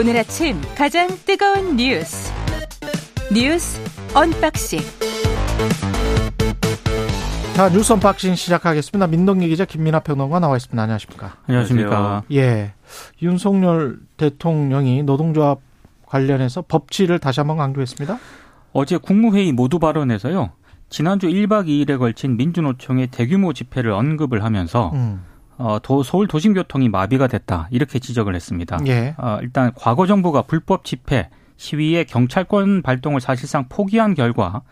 오늘 아침 가장 뜨거운 뉴스 뉴스 언박싱 자 뉴스 언박싱 시작하겠습니다. 민동기 기자 김민하 평론가 나와 있습니다. 안녕하십니까? 안녕하십니까? 예, 윤석열 대통령이 노동조합 관련해서 법치를 다시 한번 강조했습니다. 어제 국무회의 모두 발언에서요. 지난주 1박 2일에 걸친 민주노총의 대규모 집회를 언급을 하면서 음. 어, 도, 서울 도심 교통이 마비가 됐다 이렇게 지적을 했습니다. 예. 어, 일단 과거 정부가 불법 집회 시위에 경찰권 발동을 사실상 포기한 결과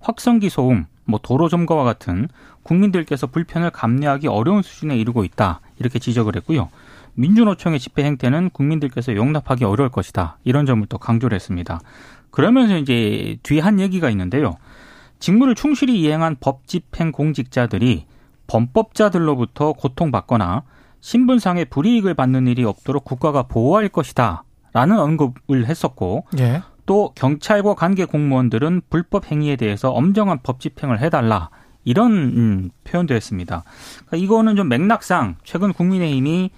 확성기 소음, 뭐 도로 점거와 같은 국민들께서 불편을 감내하기 어려운 수준에 이르고 있다 이렇게 지적을 했고요. 민주노총의 집회 행태는 국민들께서 용납하기 어려울 것이다 이런 점을 또 강조를 했습니다. 그러면서 이제 뒤에 한 얘기가 있는데요. 직무를 충실히 이행한 법 집행 공직자들이 범법자들로부터 고통받거나 신분상의 불이익을 받는 일이 없도록 국가가 보호할 것이다. 라는 언급을 했었고 예. 또 경찰과 관계 공무원들은 불법 행위에 대해서 엄정한 법 집행을 해달라 이런 음, 표현도 했습니다. 그러니까 이거는 좀 맥락상 최근 국민의힘이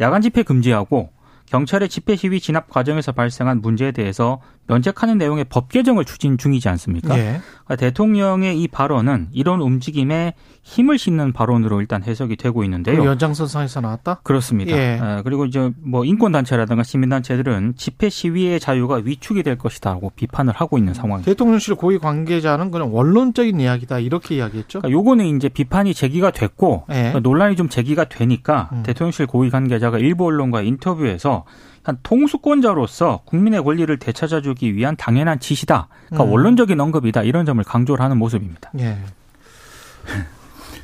야간 집회 금지하고 경찰의 집회 시위 진압 과정에서 발생한 문제에 대해서 면책하는 내용의 법 개정을 추진 중이지 않습니까? 예. 그러니까 대통령의 이 발언은 이런 움직임에 힘을 싣는 발언으로 일단 해석이 되고 있는데요. 그 연장선상에서 나왔다. 그렇습니다. 예. 아, 그리고 이제 뭐 인권 단체라든가 시민 단체들은 집회 시위의 자유가 위축이 될 것이다라고 비판을 하고 있는 상황입니다. 대통령실 고위 관계자는 그냥 원론적인 이야기다 이렇게 이야기했죠. 그러니까 요거는 이제 비판이 제기가 됐고 예. 그러니까 논란이 좀 제기가 되니까 음. 대통령실 고위 관계자가 일부 언론과 인터뷰에서 한 통수권자로서 국민의 권리를 되찾아주기 위한 당연한 지시다. 그러니까 음. 원론적인 언급이다. 이런 점을 강조를 하는 모습입니다. 예.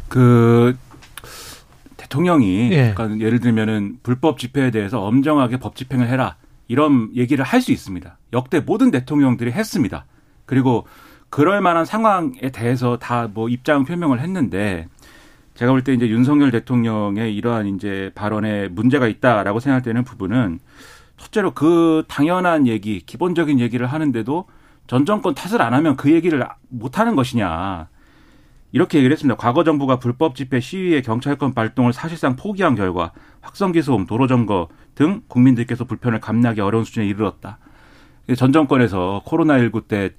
그 대통령이 예. 그러니까 예를 들면은 불법 집회에 대해서 엄정하게 법 집행을 해라 이런 얘기를 할 수 있습니다. 역대 모든 대통령들이 했습니다. 그리고 그럴 만한 상황에 대해서 다 뭐 입장 표명을 했는데 제가 볼 때 이제 윤석열 대통령의 이러한 이제 발언에 문제가 있다라고 생각되는 부분은 첫째로 그 당연한 얘기, 기본적인 얘기를 하는데도 전 정권 탓을 안 하면 그 얘기를 못 하는 것이냐. 이렇게 얘기를 했습니다. 과거 정부가 불법 집회 시위의 경찰권 발동을 사실상 포기한 결과 확성기 소음, 도로 점거 등 국민들께서 불편을 감내하기 어려운 수준에 이르렀다. 전 정권에서 코로나19 때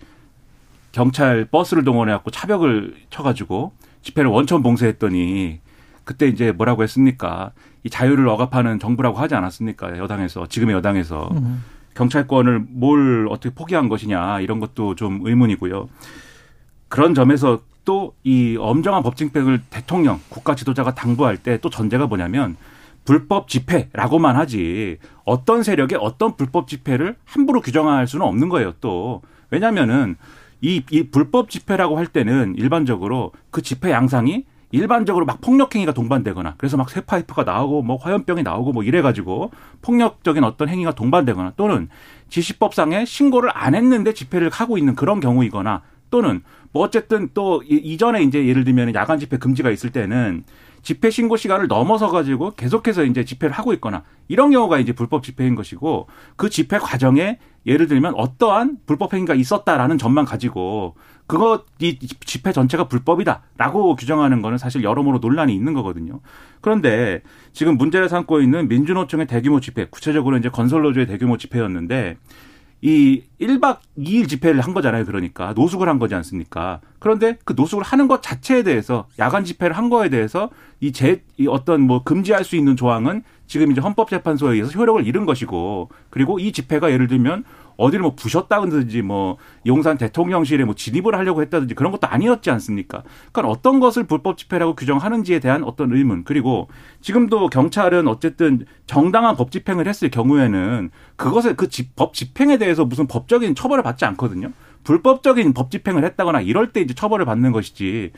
경찰 버스를 동원해갖고 차벽을 쳐가지고 집회를 원천 봉쇄했더니 그때 이제 뭐라고 했습니까? 이 자유를 억압하는 정부라고 하지 않았습니까? 여당에서 지금의 여당에서 음. 경찰권을 뭘 어떻게 포기한 것이냐 이런 것도 좀 의문이고요. 그런 점에서 또 이 엄정한 법 집행을 대통령 국가 지도자가 당부할 때 또 전제가 뭐냐면 불법 집회라고만 하지 어떤 세력의 어떤 불법 집회를 함부로 규정할 수는 없는 거예요. 또 왜냐하면은 이, 이 불법 집회라고 할 때는 일반적으로 그 집회 양상이 일반적으로 막 폭력행위가 동반되거나 그래서 막 쇠파이프가 나오고 뭐 화염병이 나오고 뭐 이래가지고 폭력적인 어떤 행위가 동반되거나 또는 지시법상에 신고를 안 했는데 집회를 하고 있는 그런 경우이거나 또는 뭐 어쨌든 또 이- 이전에 이제 예를 들면 야간 집회 금지가 있을 때는 집회 신고 시간을 넘어서 가지고 계속해서 이제 집회를 하고 있거나 이런 경우가 이제 불법 집회인 것이고 그 집회 과정에 예를 들면 어떠한 불법 행위가 있었다라는 점만 가지고 그거 이 집회 전체가 불법이다라고 규정하는 거는 사실 여러모로 논란이 있는 거거든요. 그런데 지금 문제를 삼고 있는 민주노총의 대규모 집회, 구체적으로 이제 건설노조의 대규모 집회였는데 이 1박 2일 집회를 한 거잖아요. 그러니까 노숙을 한 거지 않습니까? 그런데 그 노숙을 하는 것 자체에 대해서 야간 집회를 한 거에 대해서 이제이 어떤 뭐 금지할 수 있는 조항은 지금 이제 헌법재판소에 의해서 효력을 잃은 것이고 그리고 이 집회가 예를 들면 어디를 뭐 부셨다든지 뭐 용산 대통령실에 뭐 진입을 하려고 했다든지 그런 것도 아니었지 않습니까? 그러니까 어떤 것을 불법 집회라고 규정하는지에 대한 어떤 의문 그리고 지금도 경찰은 어쨌든 정당한 법 집행을 했을 경우에는 그것에 그 법 집행에 대해서 무슨 법적인 처벌을 받지 않거든요. 불법적인 법 집행을 했다거나 이럴 때 이제 처벌을 받는 것이지.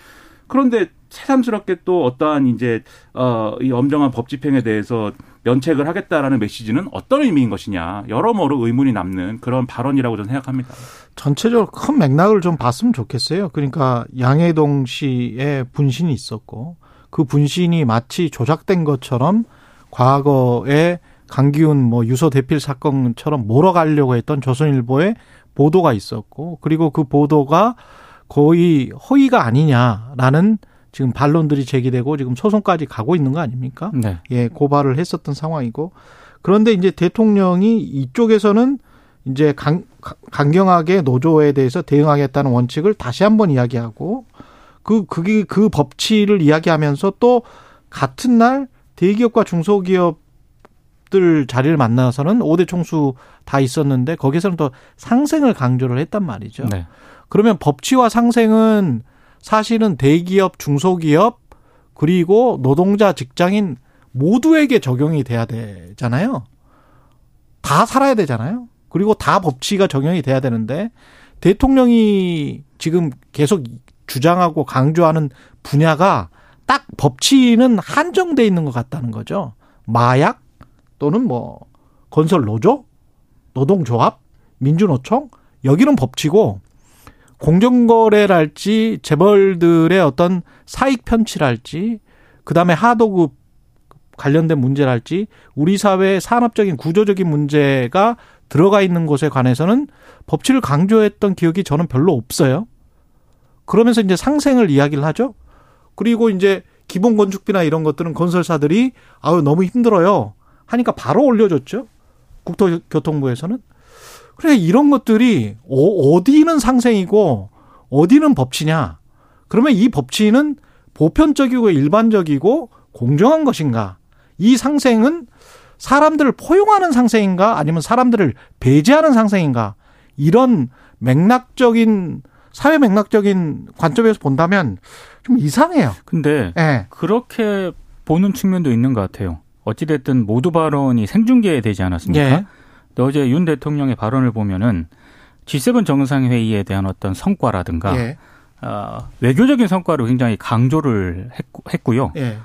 그런데 새삼스럽게 또 어떠한 이제 어이 엄정한 법 집행에 대해서 면책을 하겠다라는 메시지는 어떤 의미인 것이냐 여러모로 의문이 남는 그런 발언이라고 저는 생각합니다. 전체적으로 큰 맥락을 좀 봤으면 좋겠어요. 그러니까 양해동 씨의 분신이 있었고 그 분신이 마치 조작된 것처럼 과거에 강기훈 뭐 유서 대필 사건처럼 몰아가려고 했던 조선일보의 보도가 있었고 그리고 그 보도가 거의 허위가 아니냐라는 지금 반론들이 제기되고 지금 소송까지 가고 있는 거 아닙니까? 네. 예, 고발을 했었던 상황이고 그런데 이제 대통령이 이쪽에서는 이제 강, 강경하게 노조에 대해서 대응하겠다는 원칙을 다시 한번 이야기하고 그 그게 그 법치를 이야기하면서 또 같은 날 대기업과 중소기업 들 자리를 만나서는 5대 총수 다 있었는데 거기서는 또 상생을 강조를 했단 말이죠. 네. 그러면 법치와 상생은 사실은 대기업, 중소기업 그리고 노동자, 직장인 모두에게 적용이 돼야 되잖아요. 다 살아야 되잖아요. 그리고 다 법치가 적용이 돼야 되는데 대통령이 지금 계속 주장하고 강조하는 분야가 딱 법치는 한정돼 있는 것 같다는 거죠. 마약 또는 뭐 건설 노조, 노동조합, 민주노총 여기는 법치고 공정거래랄지 재벌들의 어떤 사익 편취랄지 그다음에 하도급 관련된 문제랄지 우리 사회의 산업적인 구조적인 문제가 들어가 있는 것에 관해서는 법치를 강조했던 기억이 저는 별로 없어요. 그러면서 이제 상생을 이야기를 하죠. 그리고 이제 기본 건축비나 이런 것들은 건설사들이 아유 너무 힘들어요 하니까 바로 올려줬죠. 국토교통부에서는. 그러니까 이런 것들이 어, 어디는 상생이고 어디는 법치냐. 그러면 이 법치는 보편적이고 일반적이고 공정한 것인가? 이 상생은 사람들을 포용하는 상생인가 아니면 사람들을 배제하는 상생인가? 이런 맥락적인 사회 맥락적인 관점에서 본다면 좀 이상해요. 근데 네. 그렇게 보는 측면도 있는 것 같아요. 어찌됐든 모두 발언이 생중계되지 않았습니까? 네. 어제 윤 대통령의 발언을 보면은 G7 정상회의에 대한 어떤 성과라든가 예. 어, 외교적인 성과를 굉장히 강조를 했고, 요 예.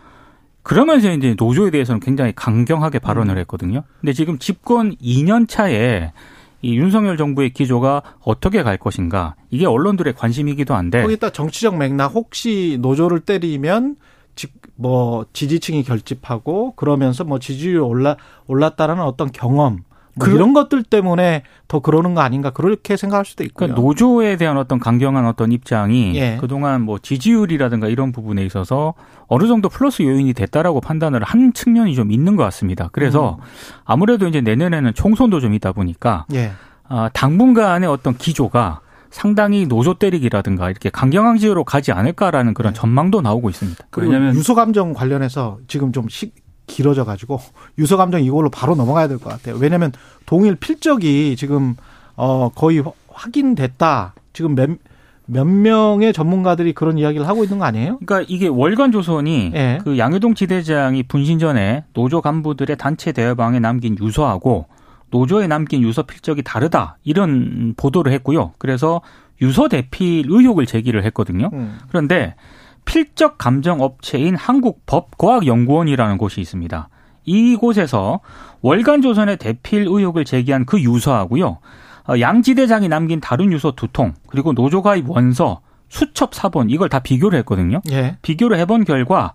그러면서 이제 노조에 대해서는 굉장히 강경하게 발언을 음. 했거든요. 근데 지금 집권 2년 차에 이 윤석열 정부의 기조가 어떻게 갈 것인가 이게 언론들의 관심이기도 한데 거기다 정치적 맥락 혹시 노조를 때리면 뭐 지지층이 결집하고 그러면서 뭐 지지율이 올라 올랐다라는 어떤 경험 뭐 그, 이런 것들 때문에 더 그러는 거 아닌가 그렇게 생각할 수도 있고요. 그러니까 노조에 대한 어떤 강경한 어떤 입장이 예. 그동안 뭐 지지율이라든가 이런 부분에 있어서 어느 정도 플러스 요인이 됐다라고 판단을 한 측면이 좀 있는 것 같습니다. 그래서 음. 아무래도 이제 내년에는 총선도 좀 있다 보니까 예. 아, 당분간의 어떤 기조가 상당히 노조 때리기라든가 이렇게 강경한 지으로 가지 않을까라는 그런 네. 전망도 나오고 있습니다. 왜냐하면 유소 감정 관련해서 지금 좀 시, 길어져 가지고 유서 감정 이걸로 바로 넘어가야 될 것 같아요. 왜냐하면 동일 필적이 지금 어 거의 확인됐다. 지금 몇, 몇 명의 전문가들이 그런 이야기를 하고 있는 거 아니에요? 그러니까 이게 월간 조선이 네. 그 양효동 지대장이 분신 전에 노조 간부들의 단체 대화방에 남긴 유서하고 노조에 남긴 유서 필적이 다르다 이런 보도를 했고요. 그래서 유서 대필 의혹을 제기를 했거든요. 음. 그런데 필적 감정 업체인 한국법과학연구원이라는 곳이 있습니다. 이곳에서 월간 조선의 대필 의혹을 제기한 그 유서하고요. 어, 양지대장이 남긴 다른 유서 두 통, 그리고 노조 가입 원서, 수첩 사본 이걸 다 비교를 했거든요. 예. 비교를 해본 결과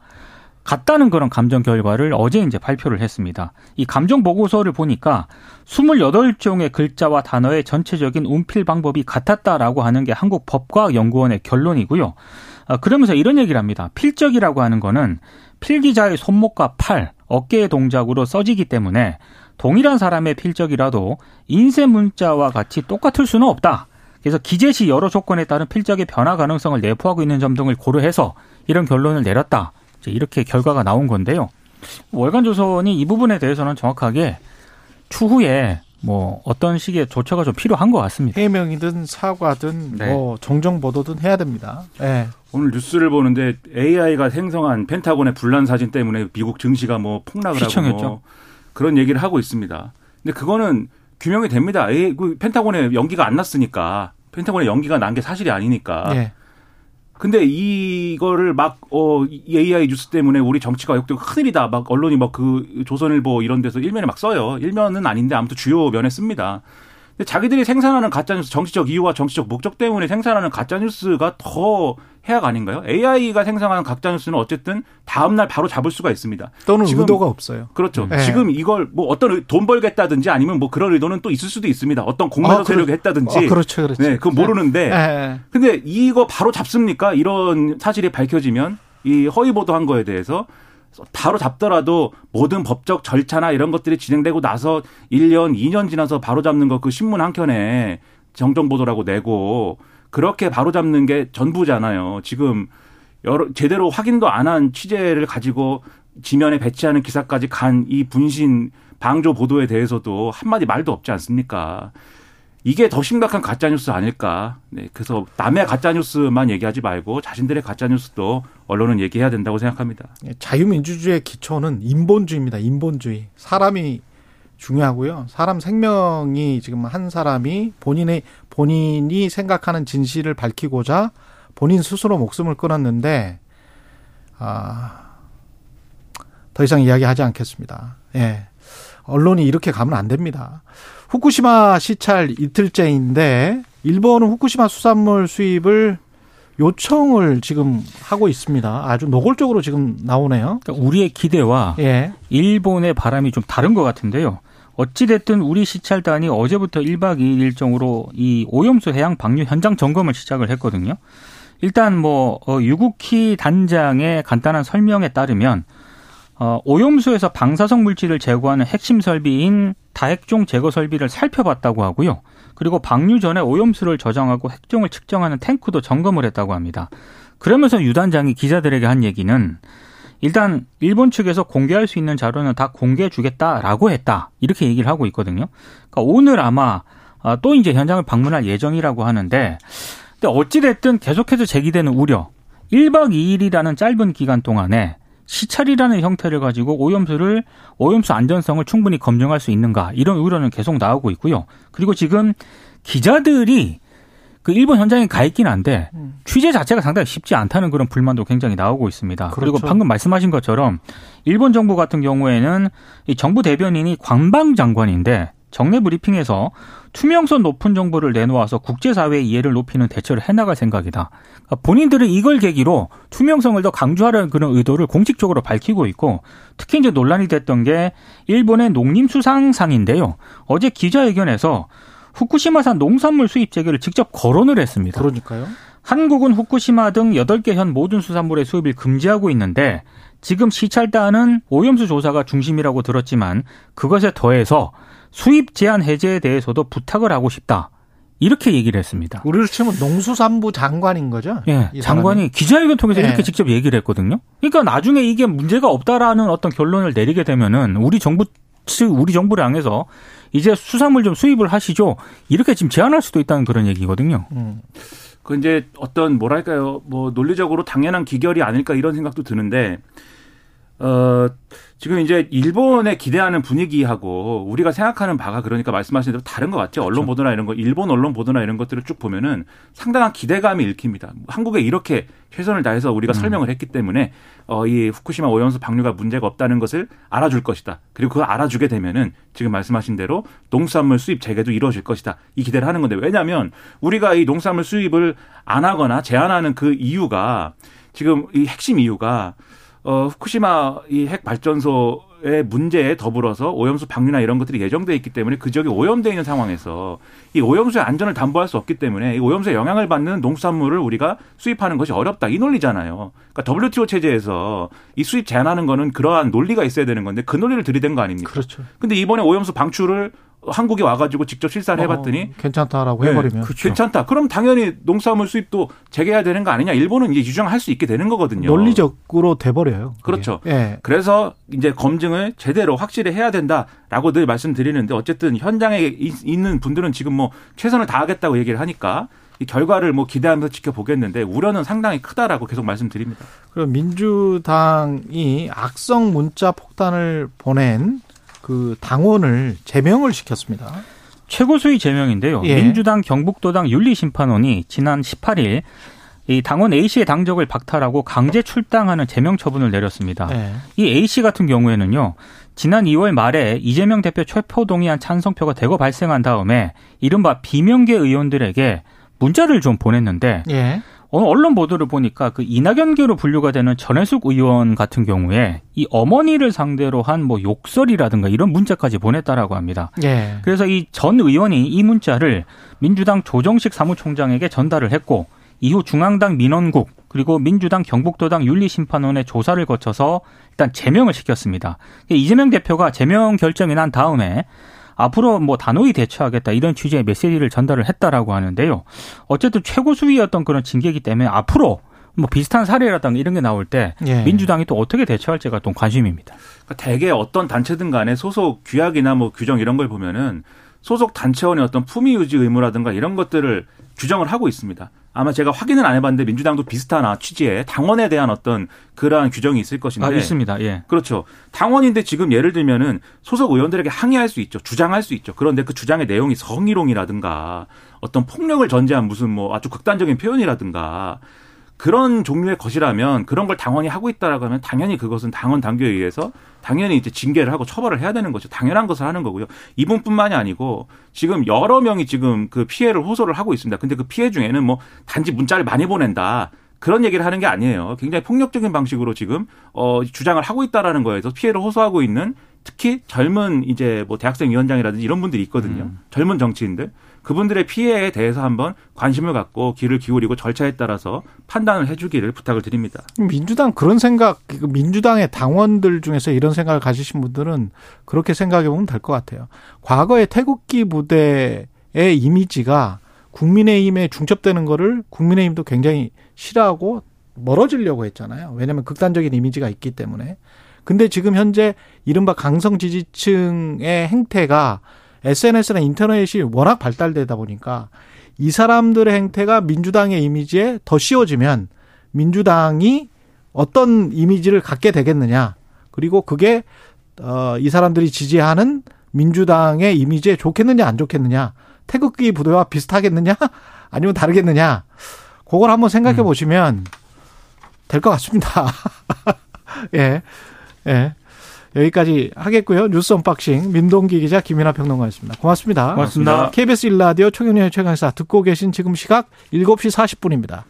같다는 그런 감정 결과를 어제 이제 발표를 했습니다. 이 감정 보고서를 보니까 28종의 글자와 단어의 전체적인 운필 방법이 같았다라고 하는 게 한국 법과연구원의 결론이고요. 아, 그러면서 이런 얘기를 합니다. 필적이라고 하는 거는 필기자의 손목과 팔, 어깨의 동작으로 써지기 때문에 동일한 사람의 필적이라도 인쇄 문자와 같이 똑같을 수는 없다. 그래서 기재 시 여러 조건에 따른 필적의 변화 가능성을 내포하고 있는 점 등을 고려해서 이런 결론을 내렸다. 이렇게 결과가 나온 건데요. 월간 조선이 이 부분에 대해서는 정확하게 추후에 뭐 어떤 식의 조처가 좀 필요한 것 같습니다. 해명이든 사과든 네. 뭐 정정 보도든 해야 됩니다. 네. 오늘 뉴스를 보는데 AI가 생성한 펜타곤의 분란 사진 때문에 미국 증시가 뭐 폭락을 휘청했죠. 하고 뭐 그런 얘기를 하고 있습니다. 근데 그거는 규명이 됩니다. 그 펜타곤에 연기가 안 났으니까 펜타곤에 연기가 난 게 사실이 아니니까. 네. 근데 이거를 막, 어, AI 뉴스 때문에 우리 정치가 역되고 큰일이다. 막 언론이 막 그 조선일보 이런 데서 일면에 막 써요. 일면은 아닌데 아무튼 주요 면에 씁니다. 근데 자기들이 생산하는 가짜뉴스 정치적 이유와 정치적 목적 때문에 생산하는 가짜뉴스가 더 해악 아닌가요? AI가 생성하는 가짜뉴스는 어쨌든 다음 날 바로 잡을 수가 있습니다. 또는 지금, 의도가 없어요. 그렇죠. 네. 지금 이걸 뭐 어떤 돈 벌겠다든지 아니면 뭐 그런 의도는 또 있을 수도 있습니다. 어떤 공매도 아, 세력이 했다든지. 아, 그렇죠. 그렇죠. 네, 그거 모르는데. 네. 근데 이거 바로 잡습니까? 이런 사실이 밝혀지면 이 허위 보도한 거에 대해서 바로 잡더라도 모든 법적 절차나 이런 것들이 진행되고 나서 1년, 2년 지나서 바로 잡는 거 그 신문 한 켠에 정정 보도라고 내고 그렇게 바로 잡는 게 전부잖아요. 지금 여러 제대로 확인도 안 한 취재를 가지고 지면에 배치하는 기사까지 간 이 분신 방조 보도에 대해서도 한마디 말도 없지 않습니까? 이게 더 심각한 가짜뉴스 아닐까. 네, 그래서 남의 가짜뉴스만 얘기하지 말고 자신들의 가짜뉴스도 언론은 얘기해야 된다고 생각합니다. 예, 자유민주주의의 기초는 인본주의입니다. 인본주의. 사람이 중요하고요. 사람 생명이 지금 한 사람이 본인의 본인이 생각하는 진실을 밝히고자 본인 스스로 목숨을 끊었는데 아, 더 이상 이야기하지 않겠습니다. 예. 언론이 이렇게 가면 안 됩니다. 후쿠시마 시찰 이틀째인데 일본은 후쿠시마 수산물 수입을 요청을 지금 하고 있습니다. 아주 노골적으로 지금 나오네요. 그러니까 우리의 기대와 예. 일본의 바람이 좀 다른 것 같은데요. 어찌됐든 우리 시찰단이 어제부터 1박 2일 일정으로 이 오염수 해양 방류 현장 점검을 시작을 했거든요. 일단 뭐 어, 유국희 단장의 간단한 설명에 따르면 어, 오염수에서 방사성 물질을 제거하는 핵심 설비인 다핵종 제거 설비를 살펴봤다고 하고요. 그리고 방류 전에 오염수를 저장하고 핵종을 측정하는 탱크도 점검을 했다고 합니다. 그러면서 유 단장이 기자들에게 한 얘기는 일단 일본 측에서 공개할 수 있는 자료는 다 공개해 주겠다라고 했다. 이렇게 얘기를 하고 있거든요. 그러니까 오늘 아마 아, 또 이제 현장을 방문할 예정이라고 하는데 근데 어찌 됐든 계속해서 제기되는 우려. 1박 2일이라는 짧은 기간 동안에 시찰이라는 형태를 가지고 오염수를 오염수 안전성을 충분히 검증할 수 있는가 이런 우려는 계속 나오고 있고요. 그리고 지금 기자들이 그 일본 현장에 가 있긴 한데 음. 취재 자체가 상당히 쉽지 않다는 그런 불만도 굉장히 나오고 있습니다. 그렇죠. 그리고 방금 말씀하신 것처럼 일본 정부 같은 경우에는 이 정부 대변인이 관방 장관인데 정례 브리핑에서 투명성 높은 정보를 내놓아서 국제사회의 이해를 높이는 대처를 해나갈 생각이다. 그러니까 본인들은 이걸 계기로 투명성을 더 강조하려는 그런 의도를 공식적으로 밝히고 있고 특히 이제 논란이 됐던 게 일본의 농림수상상인데요. 어제 기자회견에서 후쿠시마산 농산물 수입 재개를 직접 거론을 했습니다. 그러니까요. 한국은 후쿠시마 등 8개 현 모든 수산물의 수입을 금지하고 있는데 지금 시찰단은 오염수 조사가 중심이라고 들었지만 그것에 더해서 수입 제한 해제에 대해서도 부탁을 하고 싶다. 이렇게 얘기를 했습니다. 우리로 치면 농수산부 장관인 거죠? 예. 장관이 기자회견 통해서 예. 이렇게 직접 얘기를 했거든요. 그러니까 나중에 이게 문제가 없다라는 어떤 결론을 내리게 되면은 우리 정부 측, 우리 정부를 향해서 이제 수산물 좀 수입을 하시죠. 이렇게 지금 제안할 수도 있다는 그런 얘기거든요. 음. 그 이제 어떤 뭐랄까요, 뭐 논리적으로 당연한 기결이 아닐까 이런 생각도 드는데 어, 지금 이제 일본에 기대하는 분위기하고 우리가 생각하는 바가 그러니까 말씀하신 대로 다른 것 같죠. 언론 그렇죠. 보도나 이런 거, 일본 언론 보도나 이런 것들을 쭉 보면은 상당한 기대감이 읽힙니다. 한국에 이렇게 최선을 다해서 우리가 음. 설명을 했기 때문에 어, 이 후쿠시마 오염수 방류가 문제가 없다는 것을 알아줄 것이다. 그리고 그걸 알아주게 되면은 지금 말씀하신 대로 농수산물 수입 재개도 이루어질 것이다. 이 기대를 하는 건데 왜냐하면 우리가 이 농수산물 수입을 안 하거나 제한하는 그 이유가 지금 이 핵심 이유가 어, 후쿠시마 이 핵 발전소의 문제에 더불어서 오염수 방류나 이런 것들이 예정돼 있기 때문에 그 지역이 오염돼 있는 상황에서 이 오염수의 안전을 담보할 수 없기 때문에 이 오염수의 영향을 받는 농수산물을 우리가 수입하는 것이 어렵다 이 논리잖아요. 그러니까 WTO 체제에서 이 수입 제한하는 거는 그러한 논리가 있어야 되는 건데 그 논리를 들이댄 거 아닙니까? 그렇죠. 근데 이번에 오염수 방출을 한국에 와가지고 직접 실사를 해봤더니 어, 괜찮다라고 네, 해버리면 그렇죠. 괜찮다. 그럼 당연히 농수산물 수입도 재개해야 되는 거 아니냐? 일본은 이제 유정할 수 있게 되는 거거든요. 논리적으로 돼버려요. 그게. 그렇죠. 네. 그래서 이제 검증을 제대로 확실히 해야 된다라고 늘 말씀드리는데 어쨌든 현장에 있는 분들은 지금 뭐 최선을 다하겠다고 얘기를 하니까 이 결과를 뭐 기대하면서 지켜보겠는데 우려는 상당히 크다라고 계속 말씀드립니다. 그럼 민주당이 악성 문자 폭탄을 보낸 그 당원을 제명을 시켰습니다. 최고수위 제명인데요. 예. 민주당 경북도당 윤리심판원이 지난 18일 이 당원 A 씨의 당적을 박탈하고 강제 출당하는 제명 처분을 내렸습니다. 예. 이 A 씨 같은 경우에는요. 지난 2월 말에 이재명 대표 최표 동의안 찬성표가 대거 발생한 다음에 이른바 비명계 의원들에게 문자를 좀 보냈는데 예. 언론 보도를 보니까 그 이낙연계로 분류가 되는 전해숙 의원 같은 경우에 이 어머니를 상대로 한 뭐 욕설이라든가 이런 문자까지 보냈다라고 합니다. 예. 그래서 이 전 의원이 이 문자를 민주당 조정식 사무총장에게 전달을 했고 이후 중앙당 민원국 그리고 민주당 경북도당 윤리심판원의 조사를 거쳐서 일단 제명을 시켰습니다. 이재명 대표가 제명 결정이 난 다음에 앞으로 뭐 단호히 대처하겠다 이런 취지의 메시지를 전달을 했다라고 하는데요. 어쨌든 최고 수위였던 그런 징계이기 때문에 앞으로 뭐 비슷한 사례라든가 이런 게 나올 때 예. 민주당이 또 어떻게 대처할지가 또 관심입니다. 그러니까 대개 어떤 단체든 간에 소속 규약이나 뭐 규정 이런 걸 보면은 소속 단체원의 어떤 품위 유지 의무라든가 이런 것들을 규정을 하고 있습니다. 아마 제가 확인은 안 해봤는데 민주당도 비슷한 취지의 당원에 대한 어떤 그러한 규정이 있을 것인데. 아, 있습니다. 예. 그렇죠. 당원인데 지금 예를 들면은 소속 의원들에게 항의할 수 있죠. 주장할 수 있죠. 그런데 그 주장의 내용이 성희롱이라든가 어떤 폭력을 전제한 무슨 뭐 아주 극단적인 표현이라든가 그런 종류의 것이라면 그런 걸 당원이 하고 있다라고 하면 당연히 그것은 당원 당규에 의해서 당연히 이제 징계를 하고 처벌을 해야 되는 거죠. 당연한 것을 하는 거고요. 이분뿐만이 아니고 지금 여러 명이 지금 그 피해를 호소를 하고 있습니다. 근데 그 피해 중에는 뭐 단지 문자를 많이 보낸다. 그런 얘기를 하는 게 아니에요. 굉장히 폭력적인 방식으로 지금 어 주장을 하고 있다라는 거에서 피해를 호소하고 있는 특히 젊은 이제 뭐 대학생 위원장이라든지 이런 분들이 있거든요. 음. 젊은 정치인들. 그분들의 피해에 대해서 한번 관심을 갖고 귀를 기울이고 절차에 따라서 판단을 해주기를 부탁을 드립니다. 민주당 그런 생각, 그 민주당의 당원들 중에서 이런 생각을 가지신 분들은 그렇게 생각해 보면 될 것 같아요. 과거에 태극기 부대의 이미지가 국민의힘에 중첩되는 거를 국민의힘도 굉장히 싫어하고 멀어지려고 했잖아요. 왜냐하면 극단적인 이미지가 있기 때문에. 근데 지금 현재 이른바 강성 지지층의 행태가 SNS나 인터넷이 워낙 발달되다 보니까 이 사람들의 행태가 민주당의 이미지에 더 씌워지면 민주당이 어떤 이미지를 갖게 되겠느냐. 그리고 그게 어, 이 사람들이 지지하는 민주당의 이미지에 좋겠느냐 안 좋겠느냐. 태극기 부대와 비슷하겠느냐 아니면 다르겠느냐. 그걸 한번 생각해 음. 보시면 될 것 같습니다. 예. 예. 여기까지 하겠고요. 뉴스 언박싱 민동기 기자 김민하 평론가였습니다. 고맙습니다. 고맙습니다. KBS 일라디오 총영년의 최강사 듣고 계신 지금 시각 7시 40분입니다.